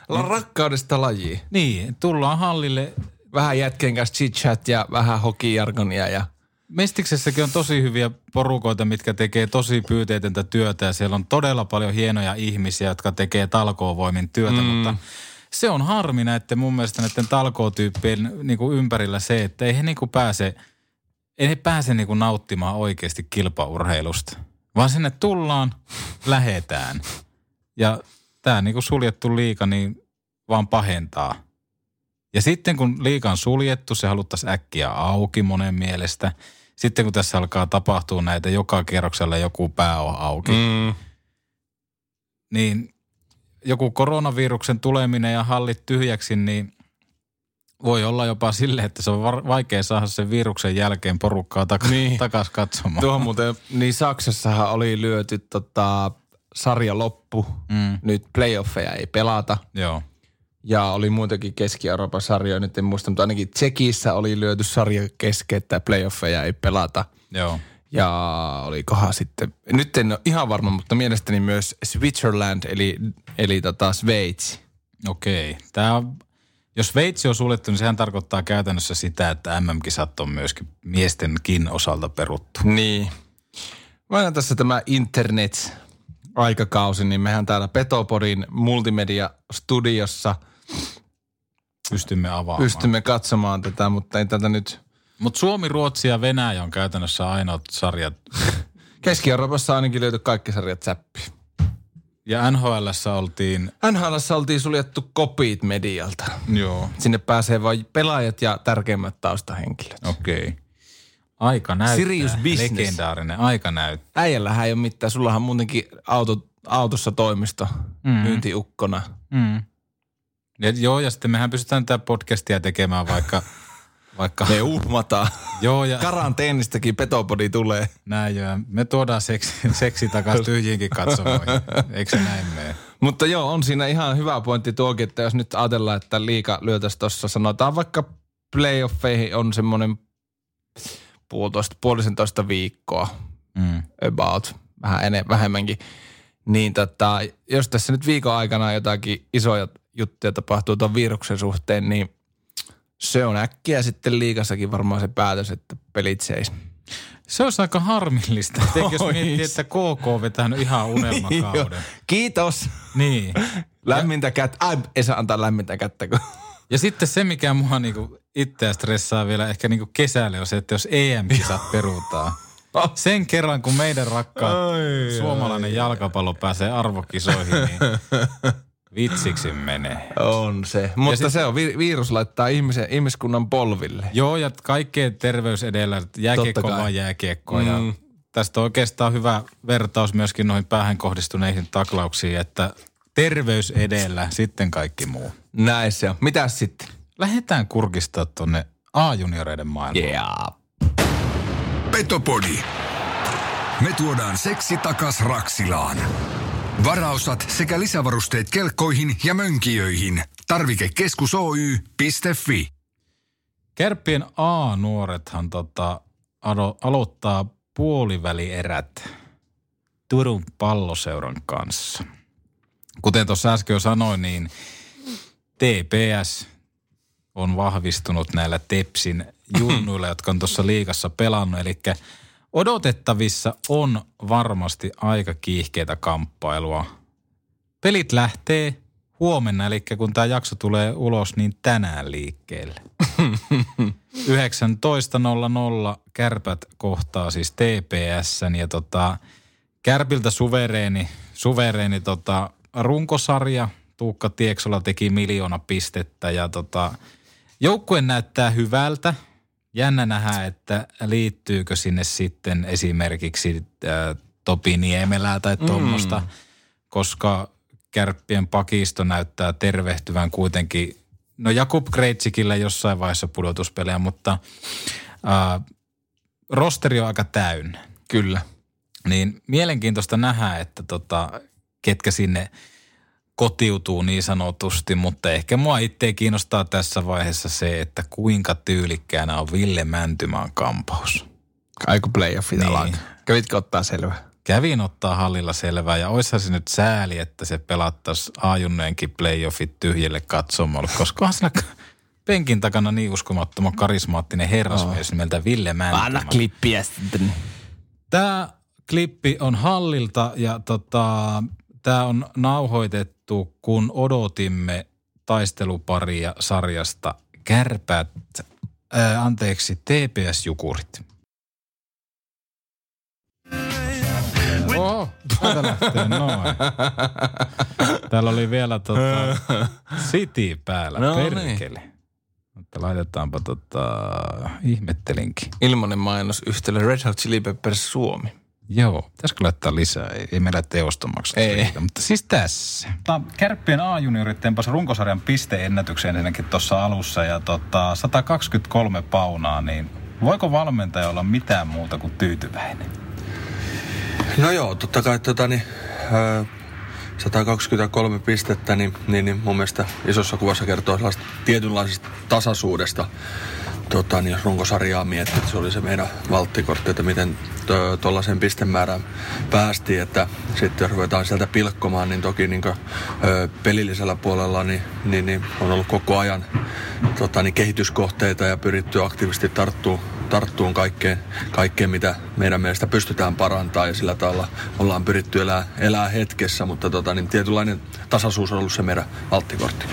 G: La rakkaudesta lajiin.
F: Niin, tullaan hallille.
G: Vähän jätkien kanssa chit-chat ja vähän hokijargonia ja
F: Mestiksessäkin on tosi hyviä porukoita, mitkä tekee tosi pyyteetöntä työtä ja siellä on todella paljon hienoja ihmisiä, jotka tekee talkoovoimin työtä, mm. mutta se on harmi näiden mun mielestä näiden talkootyyppien niin kuin ympärillä se, että ei he niin kuin pääse, ei he pääse niin kuin nauttimaan oikeasti kilpaurheilusta, vaan sinne tullaan, lähetään. Ja tämä niin kuin suljettu liika niin vaan pahentaa. Ja sitten kun liika on suljettu, se haluttaisiin äkkiä auki monen mielestä. Sitten kun tässä alkaa tapahtua näitä, joka kierroksella joku pää on auki, mm. niin joku koronaviruksen tuleminen ja hallit tyhjäksi, niin voi olla jopa sille, että se on vaikea saada sen viruksen jälkeen porukkaa tak- niin. takaisin katsomaan.
G: Tuohon muuten, niin Saksassahan oli lyöty tota, sarja loppu.
F: Mm.
G: Nyt playoffeja ei pelata.
F: Joo.
G: Ja oli muitakin Keski-Euroopan sarjoja, nyt en muista, mutta ainakin Tsekissä oli lyöty sarja kesken, että playoffeja ei pelata.
F: Joo.
G: Ja olikohan sitten, nyt en ole ihan varma, mutta mielestäni myös Switzerland, eli, eli tota Sveitsi.
F: Okei. On, jos Sveitsi on suljettu, niin sehän tarkoittaa käytännössä sitä, että MM-kisat on myöskin miestenkin osalta peruttu.
G: Niin. On tässä tämä internet-aikakausi, niin mehän täällä Petopodin multimedia-studiossa
F: Pystymme avaamaan.
G: pystymme katsomaan tätä, mutta ei tätä nyt...
F: Mutta Suomi, Ruotsi ja Venäjä on käytännössä ainoat sarjat.
G: Keski-Euroopassa ainakin löyty kaikki sarjat säppi.
F: Ja NHLssä oltiin,
G: NHLssä oltiin suljettu kopit medialta.
F: joo,
G: Sinne pääsee vain pelaajat ja tärkeimmät taustahenkilöt.
F: okei. Aika näyttää.
G: Sirius Business.
F: Legendaarinen aika näyttää.
G: Äijällähän ei ole mitään. Sullahan muutenkin auto, autossa toimisto mm. myyntiukkona.
F: Mm. Ja, joo, ja sitten mehän pystytään tätä podcastia tekemään vaikka, vaikka
G: Me uhmataan.
F: joo, ja
G: Karanteenistakin petopodi tulee.
F: näin jo. ja Me tuodaan seksi, seksi takaisin tyhjiinkin katsomoihin. Eikö se näin mene?
G: Mutta joo, on siinä ihan hyvä pointti tuokin, että jos nyt ajatellaan, että liika lyötäisiin tuossa, sanotaan vaikka playoffeihin on semmoinen puolitoista, puolisentoista viikkoa
F: Mm.
G: about, vähän enemmän, vähemmänkin. Niin tota, jos tässä nyt viikon aikana jotakin isoja juttuja tapahtuu tuon viruksen suhteen, niin se on äkkiä sitten liikassakin varmaan se päätös, että pelit seis.
F: Se olisi aika harmillista. Etenkin jos miettii, että KK vetänyt ihan unelmakauden.
G: Kiitos.
F: niin.
G: Lämmintä kättä. Ai, ei saa antaa lämmintä kättä. Kun...
F: Ja sitten se, mikä mua niinku itseä stressaa vielä ehkä niinku kesällä, on se, että jos EM-kisat perutaan. Sen kerran, kun meidän rakkaat
G: Ai,
F: suomalainen jalkapallo pääsee arvokisoihin, niin vitsiksi menee.
G: On se. Mutta
F: sit-
G: se on, vi- virus laittaa ihmisen, ihmiskunnan polville.
F: Joo, ja kaikkeen terveys edellä. Jääkiekko vaan jääkiekkoa. Mm. Ja tästä on oikeastaan hyvä vertaus myöskin noihin päähän kohdistuneisiin taklauksiin, että terveys edellä, sitten kaikki muu.
G: Näin se on. Mitäs sitten?
F: Lähdetään kurkistaa tonne A-junioreiden maailmaan.
G: Yeah.
I: Petopodi. Me tuodaan seksi takas Raksilaan. Varaosat sekä lisävarusteet kelkkoihin ja mönkijöihin. Tarvikekeskus Oy.fi.
F: Kärppien A-nuorethan tota, alo- aloittaa puolivälierät Turun palloseuran kanssa. Kuten tuossa äsken jo sanoin, niin TPS on vahvistunut näillä Tepsin junnuilla, jotka on tuossa liigassa pelannut. Eli odotettavissa on varmasti aika kiihkeitä kamppailua. Pelit lähtee huomenna, eli kun tämä jakso tulee ulos, niin tänään liikkeelle. 19.00 kärpät kohtaa siis TPSn ja tota, kärpiltä suvereeni, suvereeni tota, runkosarja. Tuukka Tieksola teki miljoona pistettä ja tota, joukkue näyttää hyvältä. Jännä nähdä, että liittyykö sinne sitten esimerkiksi ää, Topi Niemelää tai tuommoista, mm. koska kärppien pakisto näyttää tervehtyvän kuitenkin. No Jakub Kreitsikillä jossain vaiheessa pudotuspelejä, mutta ää, rosteri on aika täynnä.
G: Kyllä.
F: Niin mielenkiintoista nähdä, että tota, ketkä sinne kotiutuu niin sanotusti, mutta ehkä mua itse kiinnostaa tässä vaiheessa se, että kuinka tyylikkäänä on Ville Mäntymaan kampaus.
G: Aiku playoffit
F: Niin.
G: Kävitkö ottaa selvää?
F: Kävin ottaa hallilla selvää ja oishan se nyt sääli, että se pelattaisi ajunneenkin playoffit tyhjille katsomolle, koska on siellä penkin takana niin uskomattoman karismaattinen herrasmies nimeltä Ville Mäntymä.
G: klippiä sitten.
F: Tämä klippi on Hallilta ja tota, tämä on nauhoitettu, kun odotimme taisteluparia sarjasta Kärpät, ää, anteeksi, TPS-jukurit. Oho, täältä lähtee noin. Täällä oli vielä tota, City päällä,
G: No niin.
F: perkele. Mutta laitetaanpa tota, ihmettelinkin.
G: Ilmanen mainos yhtälö Red Hot Chili Peppers Suomi.
F: Joo, pitäisikö laittaa lisää? Ei, ei meillä teostomaksusta
G: Ei.
F: riitä, mutta siis tässä. Kärppien A-juniorit tempas runkosarjan pisteennätykseen ennenkin tuossa alussa ja tota, 123 paunaa, niin voiko valmentaja olla mitään muuta kuin tyytyväinen?
K: No joo, totta kai tota, niin, ö, 123 pistettä, niin, niin, niin mun mielestä isossa kuvassa kertoo sellaista tietynlaisesta tasaisuudesta tota, niin jos runkosarjaa miettii, että se oli se meidän valttikortti, että miten tuollaisen pistemäärään päästiin, että sitten jos ruvetaan sieltä pilkkomaan, niin toki niin kuin, ö, pelillisellä puolella niin, niin, niin on ollut koko ajan tota, niin kehityskohteita ja pyritty aktiivisesti tarttuu, tarttuun kaikkeen, kaikkeen, mitä meidän mielestä pystytään parantamaan ja sillä tavalla ollaan pyritty elää, elää hetkessä, mutta tota, niin tietynlainen tasaisuus on ollut se meidän valttikortti.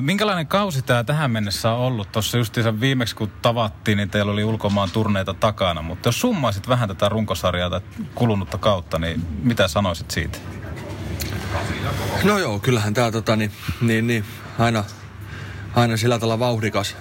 F: Minkälainen kausi tämä tähän mennessä on ollut? Tuossa justiinsa viimeksi kun tavattiin, niin teillä oli ulkomaan turneita takana, mutta jos summaisit vähän tätä runkosarjaa kulunutta kautta, niin mitä sanoisit siitä?
K: No joo, kyllähän tämä tota, niin, niin, niin, aina aina sillä tavalla vauhdikas,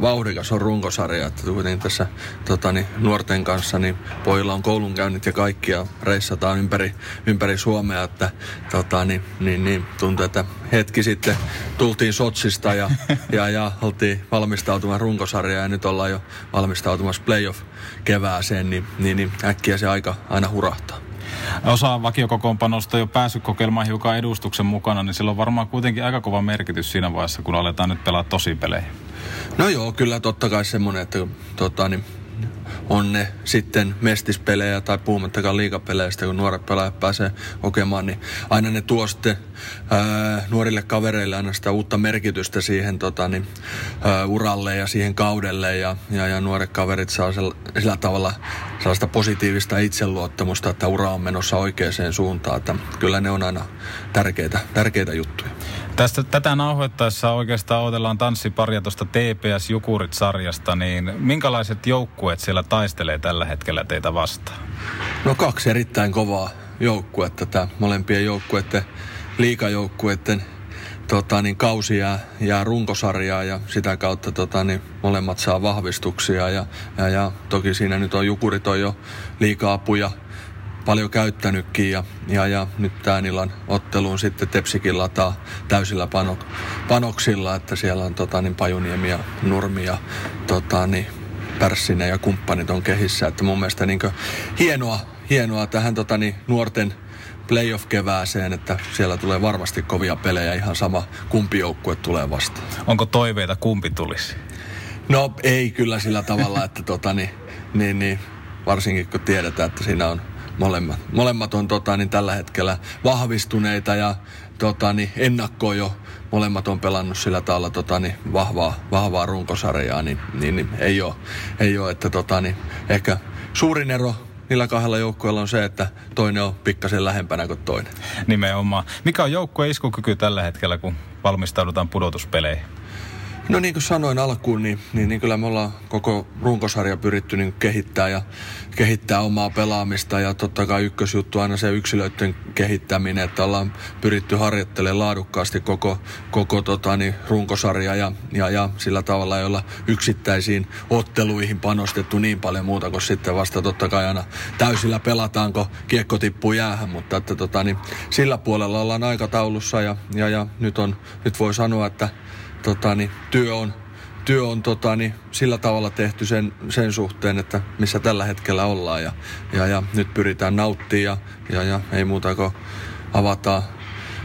K: vauhdikas on runkosarja, että kuitenkin tässä tota, niin, nuorten kanssa niin pojilla on koulunkäynnit ja kaikkia reissataan ympäri, ympäri Suomea, että tota, niin, niin, niin, tuntuu, että hetki sitten tultiin Sotsista ja, ja, ja oltiin valmistautumaan runkosarjaan ja nyt ollaan jo valmistautumassa playoff kevääseen, niin, niin, niin äkkiä se aika aina hurahtaa
F: osa vakiokokoonpanosta jo päässyt kokeilemaan hiukan edustuksen mukana, niin sillä on varmaan kuitenkin aika kova merkitys siinä vaiheessa, kun aletaan nyt pelaa tosi pelejä.
K: No joo, kyllä totta kai semmoinen, että tota, niin on ne sitten mestispelejä tai puhumattakaan liikapeleistä, kun nuoret pelaajat pääsee kokemaan, niin aina ne tuo sitten ää, nuorille kavereille aina sitä uutta merkitystä siihen tota, niin, ää, uralle ja siihen kaudelle ja, ja, ja nuoret kaverit saa sel, sillä tavalla sellaista positiivista itseluottamusta, että ura on menossa oikeaan suuntaan, että kyllä ne on aina tärkeitä, tärkeitä juttuja.
F: Tästä, tätä nauhoittaessa oikeastaan odotellaan tanssiparia tuosta TPS Jukurit-sarjasta, niin minkälaiset joukkueet siellä taistelee tällä hetkellä teitä vastaan?
K: No kaksi erittäin kovaa joukkuetta. Tämä molempien joukkueiden, liikajoukkueiden tota, niin kausi jää, jää runkosarjaa ja sitä kautta tota, niin molemmat saa vahvistuksia ja, ja, ja toki siinä nyt on Jukurit on jo liika-apuja paljon käyttänytkin ja, ja, ja nyt tämän illan otteluun sitten Tepsikin lataa täysillä panok, panoksilla, että siellä on tota, niin Pajuniemi ja Nurmi ja tota, niin Pärssinen ja kumppanit on kehissä. Että mun mielestä niin hienoa, hienoa tähän tota, niin nuorten playoff-kevääseen, että siellä tulee varmasti kovia pelejä ihan sama kumpi joukkue tulee vastaan.
F: Onko toiveita kumpi tulisi?
K: No ei kyllä sillä tavalla, että tota, niin, niin, niin, varsinkin kun tiedetään, että siinä on molemmat, molemmat on tota, niin tällä hetkellä vahvistuneita ja tota, niin ennakkoon jo molemmat on pelannut sillä tavalla tota, niin vahvaa, vahvaa runkosarjaa, niin, niin, niin ei, ole, ei ole, että tota, niin ehkä suurin ero niillä kahdella joukkueella on se, että toinen on pikkasen lähempänä kuin toinen.
F: Nimenomaan. Mikä on joukkueen iskukyky tällä hetkellä, kun valmistaudutaan pudotuspeleihin?
K: No niin kuin sanoin alkuun, niin, niin, niin kyllä me ollaan koko runkosarja pyritty niin kehittää ja kehittää omaa pelaamista. Ja totta kai ykkösjuttu aina se yksilöiden kehittäminen, että ollaan pyritty harjoittelemaan laadukkaasti koko, koko tota, niin, runkosarja ja, ja, ja sillä tavalla, jolla yksittäisiin otteluihin panostettu niin paljon muuta kuin sitten vasta totta kai aina täysillä pelataanko kiekko tippuu jäähän, mutta että tota, niin, sillä puolella ollaan aikataulussa ja, ja, ja nyt, on, nyt voi sanoa, että tota, niin, työ on, työ on tota, niin, sillä tavalla tehty sen, sen suhteen, että missä tällä hetkellä ollaan. Ja, ja, ja nyt pyritään nauttimaan ja, ja, ja ei muuta kuin avataan,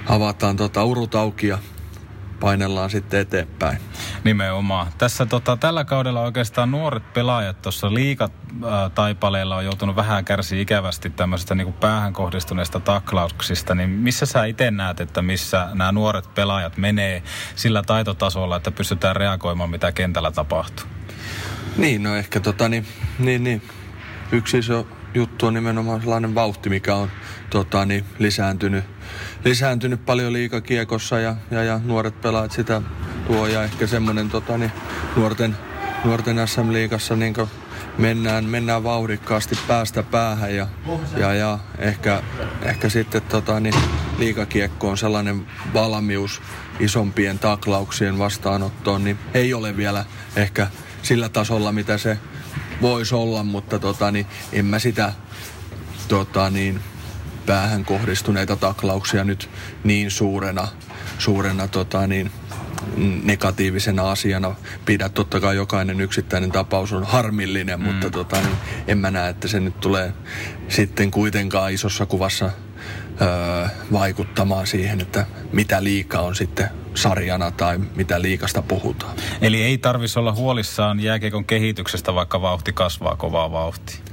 K: avataan tota, urut auki ja painellaan sitten eteenpäin.
F: Nimenomaan. Tässä tota, tällä kaudella oikeastaan nuoret pelaajat tuossa liikataipaleella on joutunut vähän kärsiä ikävästi tämmöisestä niin päähän kohdistuneista taklauksista. Niin missä sä itse näet, että missä nämä nuoret pelaajat menee sillä taitotasolla, että pystytään reagoimaan, mitä kentällä tapahtuu?
K: Niin, no ehkä tota, niin, niin, niin. yksi iso juttu on nimenomaan sellainen vauhti, mikä on tota, niin, lisääntynyt, lisääntynyt paljon liikakiekossa ja, ja, ja nuoret pelaajat sitä tuo. Ja ehkä semmoinen tota, niin, nuorten, nuorten SM-liigassa niin mennään, mennään vauhdikkaasti päästä päähän ja, ja, ja ehkä, ehkä sitten tota, niin, liikakiekko on sellainen valmius isompien taklauksien vastaanottoon, niin ei ole vielä ehkä sillä tasolla, mitä se voisi olla, mutta tota, niin, en mä sitä tota, niin, päähän kohdistuneita taklauksia nyt niin suurena, suurena tota, niin, negatiivisena asiana pidä. Totta kai jokainen yksittäinen tapaus on harmillinen, mm. mutta tota, niin en mä näe, että se nyt tulee sitten kuitenkaan isossa kuvassa öö, vaikuttamaan siihen, että mitä liika on sitten sarjana tai mitä liikasta puhutaan.
F: Eli ei tarvitsisi olla huolissaan jääkiekon kehityksestä, vaikka vauhti kasvaa kovaa vauhtia.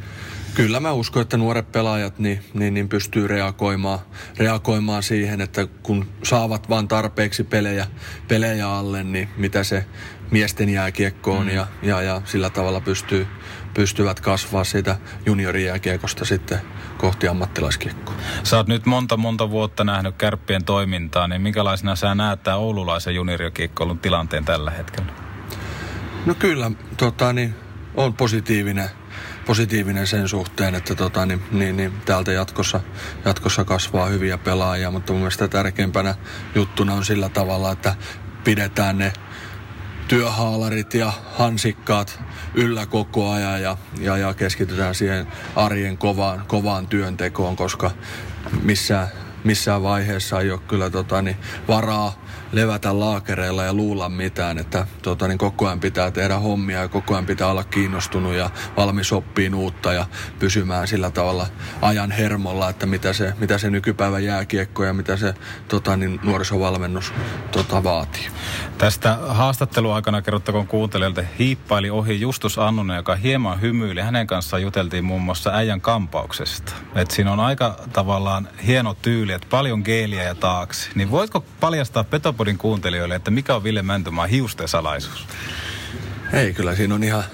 K: Kyllä mä uskon, että nuoret pelaajat niin, niin, niin pystyy reagoimaan, reagoimaan siihen, että kun saavat vain tarpeeksi pelejä, pelejä alle, niin mitä se miesten jääkiekko on mm. ja, ja, ja sillä tavalla pystyy, pystyvät kasvaa siitä juniorijääkiekosta sitten kohti ammattilaiskiekkoa.
F: Sä oot nyt monta monta vuotta nähnyt kärppien toimintaa, niin minkälaisena sä näet tämä oululaisen juniorikiekkoilun tilanteen tällä hetkellä?
K: No kyllä, tota, niin, on positiivinen, positiivinen sen suhteen, että tota, niin, niin, niin, täältä jatkossa, jatkossa kasvaa hyviä pelaajia, mutta mun mielestä tärkeimpänä juttuna on sillä tavalla, että pidetään ne työhaalarit ja hansikkaat yllä koko ajan ja, ja, ja keskitytään siihen arjen kovaan, kovaan työntekoon, koska missään, missään vaiheessa ei ole kyllä tota, niin, varaa levätä laakereilla ja luulla mitään, että tota, niin koko ajan pitää tehdä hommia ja koko ajan pitää olla kiinnostunut ja valmis oppiin uutta ja pysymään sillä tavalla ajan hermolla, että mitä se, mitä se nykypäivän jääkiekko ja mitä se tota, niin nuorisovalmennus tota, vaatii.
F: Tästä haastatteluaikana kerrottakoon kuuntelijoilta hiippaili ohi Justus Annunen, joka hieman hymyili. Hänen kanssaan juteltiin muun muassa äijän kampauksesta. Et siinä on aika tavallaan hieno tyyli, että paljon geeliä ja taakse. Niin voitko paljastaa Petopodin kuuntelijoille, että mikä on Ville Mäntymaan hiusten salaisuus?
K: Ei, kyllä siinä on ihan,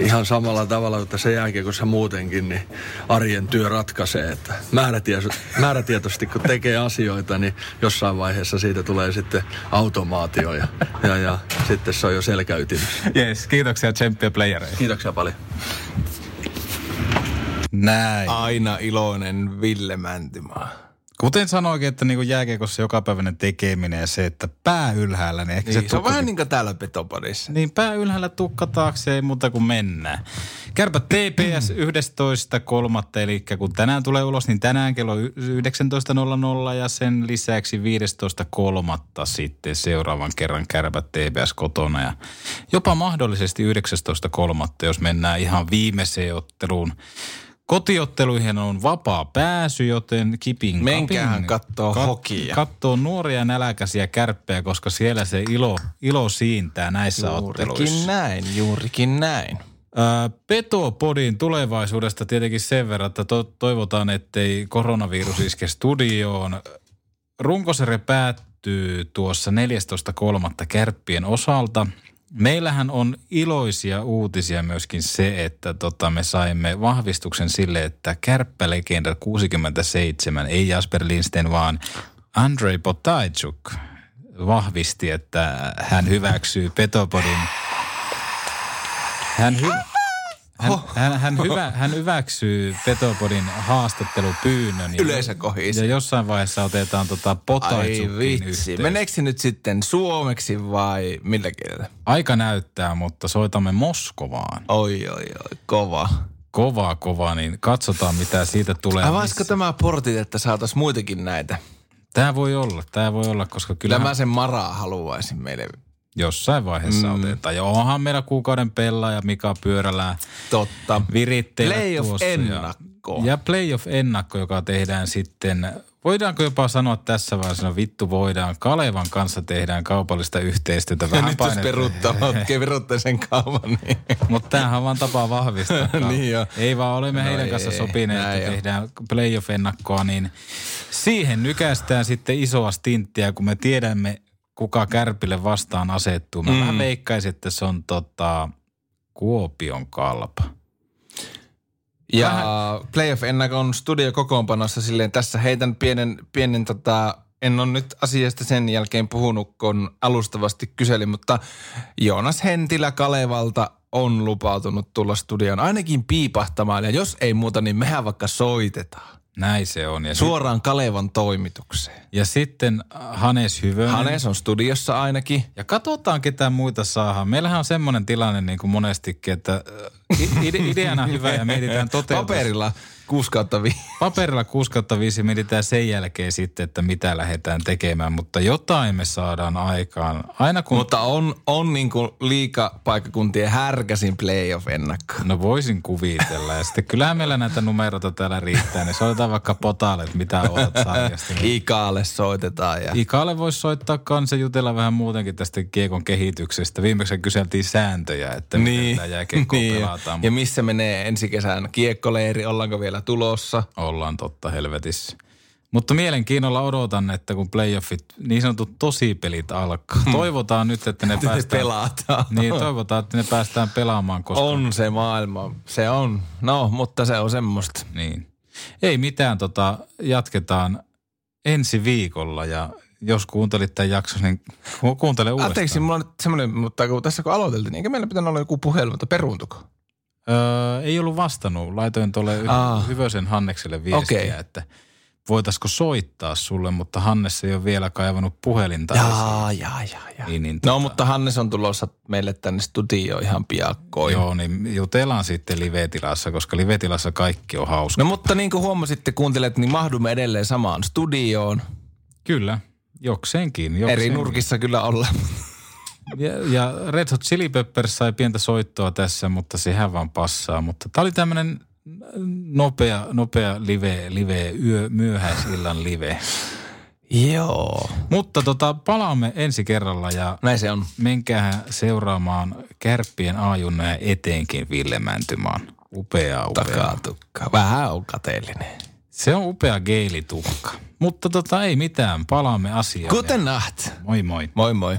K: ihan samalla tavalla, että se jääkiekossa muutenkin, niin arjen työ ratkaisee. Että määrätietoisesti, määrätietoisesti kun tekee asioita, niin jossain vaiheessa siitä tulee sitten automaatio ja, ja, ja sitten se on jo selkäytimessä.
F: Jees, kiitoksia tsemppiä playereille.
K: Kiitoksia paljon.
F: Näin.
G: Aina iloinen Ville Mäntymaa.
F: Kuten sanoikin, että niin jääkiekossa jokapäiväinen tekeminen ja se, että pää ylhäällä, niin ehkä
G: Niin,
F: se,
G: se on
F: tukka-
G: vähän niin kuin täällä Petopodissa.
F: Niin pää ylhäällä tukka taakse, ei muuta kuin mennään. Kärpät TPS 11.3. Eli kun tänään tulee ulos, niin tänään kello y- 19.00 ja sen lisäksi 15.3. sitten seuraavan kerran Kärpät TPS kotona. Ja jopa mahdollisesti 19.3. jos mennään ihan viimeiseen otteluun. Kotiotteluihin on vapaa pääsy, joten kipin
G: Menkäähän
F: kapin.
G: kattoo hokia.
F: Kattoo nuoria nälkäisiä kärppejä, koska siellä se ilo, ilo siintää näissä otteluissa.
G: Juurikin näin, juurikin näin.
F: Petopodin tulevaisuudesta tietenkin sen verran, että to- toivotaan, ettei koronavirus iske studioon. Runkosarja päättyy tuossa 14.3. kärppien osalta. Meillähän on iloisia uutisia myöskin se, että tota, me saimme vahvistuksen sille, että kärppälegenda 67, ei Jasper Lindsten, vaan Andrei Potajczuk vahvisti, että hän hyväksyy Petopodin. Hän, hy, hän, hän, hän, hyvä, hän hyväksyy Petopodin haastattelupyynnön. ja-
G: Yleisö kohisi.
F: Ja jossain vaiheessa otetaan tota
G: Ai vitsi.
F: yhteys.
G: Meneekö se nyt sitten suomeksi vai millä kielellä?
F: Aika näyttää, mutta soitamme Moskovaan.
G: Oi, oi, oi, kova.
F: Kova, kova, niin katsotaan mitä siitä tulee.
G: Avaisiko tämä portit, että saataisiin muitakin näitä?
F: Tämä voi olla, tämä voi olla, koska kyllä
G: Kyllä mä sen maraa haluaisin meille.
F: Jossain vaiheessa mm. otetaan. Ja onhan meillä kuukauden pelaaja Mika Pyörälä
G: Totta.
F: viritteillä
G: Playoff ennakko.
F: Ja, ja playoff-ennakko, joka tehdään sitten, voidaanko jopa sanoa tässä vaiheessa, no vittu voidaan, Kalevan kanssa tehdään kaupallista yhteistyötä. Vähän
G: nyt jos peruuttaa, sen kauan, niin...
F: Mutta tämähän on vaan tapa vahvistaa.
G: Niin jo.
F: Ei vaan olemme
G: No
F: heidän kanssa
G: ei,
F: sopineet,
G: näin
F: että
G: jo.
F: tehdään playoff-ennakkoa, niin siihen nykästään sitten isoa stinttiä, kun me tiedämme, kuka Kärpille vastaan asettuu. Mä
G: Mm.
F: vähän veikkaisin, että se on tota, Kuopion kalpa.
G: Ja playoff-ennakon studiokokoonpanossa silleen tässä heitän pienen, pienen tota, en ole nyt asiasta sen jälkeen puhunut, kun alustavasti kyselin, mutta Joonas Hentilä Kalevalta on lupautunut tulla studioon ainakin piipahtamaan. Ja jos ei muuta, niin mehän vaikka soitetaan.
F: Näin se on. Ja,
G: Suoraan Kalevan toimitukseen.
F: sit, ja sitten Hanes Hyvönen.
G: Hanes on studiossa ainakin.
F: Ja katsotaan, ketä muita saadaan. Meillähän on semmoinen tilanne niin kuin monestikin, että äh, ideana hyvä ja mietitään toteutus.
G: Paperilla 6 kautta 5.
F: Paperilla 6 kautta 5 mietitään sen jälkeen sitten, että mitä lähdetään tekemään, mutta jotain me saadaan aikaan. Aina kun...
G: Mutta on, on niinku liikapaikkakuntien härkäsin playoff-ennakko.
F: No voisin kuvitella. Ja sitten kyllähän meillä näitä numeroita täällä riittää, niin soitetaan vaikka Potalle, että mitä olet sarjasta.
G: Ikaalle soitetaan. Ja...
F: Ikalle voisi soittaa kanssa jutella vähän muutenkin tästä kiekon kehityksestä. Viimeksi kyseltiin sääntöjä, että miten
G: Niin,
F: tämä jääkiekko
G: niin.
F: pelataan.
G: Ja missä menee ensi kesän kiekkoleiri, ollaanko vielä tulossa?
F: Ollaan totta helvetissä. Mutta mielenkiinnolla odotan, että kun playoffit, niin sanotut tosipelit alkaa. Toivotaan nyt, että ne
G: Hmm.
F: Päästään...
G: pelataan.
F: Niin, toivotaan, että ne päästään pelaamaan, koska...
G: On se maailma. Se on. No, mutta se on semmoista.
F: Niin. Ei mitään, tota, jatketaan ensi viikolla ja jos kuuntelit tämän jakson, niin ku- kuuntele uudestaan.
G: Anteeksi, mulla on nyt semmoinen, mutta kun tässä kun aloiteltiin, niin eikö meillä pitänyt olla joku puhelu, mutta peruuntuko?
F: Öö, ei ollut vastannut. Laitoin tuolle
G: Aa.
F: Hyvösen Hannekselle viestiä,
G: Okei.
F: että voitaisiko soittaa sulle, mutta Hannes ei ole vielä kaivannut puhelinta.
G: Jaa, jaa, jaa, jaa.
F: Niin, niin,
G: No, mutta Hannes on tulossa meille tänne studioon ihan piakkoin.
F: Joo, niin jutellaan sitten live-tilassa, koska live-tilassa kaikki on hauska.
G: No mutta niin kuin huomasitte kuuntelet, niin mahdumme edelleen samaan studioon.
F: Kyllä, jokseenkin.
G: Eri
F: jokseenkin.
G: nurkissa kyllä olla.
F: Ja, ja Red Hot Chili Peppers sai pientä soittoa tässä, mutta sehän vaan passaa. Mutta tämä oli tämmöinen nopea, nopea live, live yö, myöhäisillan live.
G: Joo.
F: Mutta tota, palaamme ensi kerralla ja
G: Näin se on.
F: menkää seuraamaan kärppien aajunna ja etenkin Ville Mäntymaan. Upea, upea.
G: Takatukka. Vähän on kateellinen.
F: Se on upea geelitukka. Mutta tota, ei mitään, palaamme asiaan.
G: Guten Nacht.
F: Moi moi.
G: Moi moi.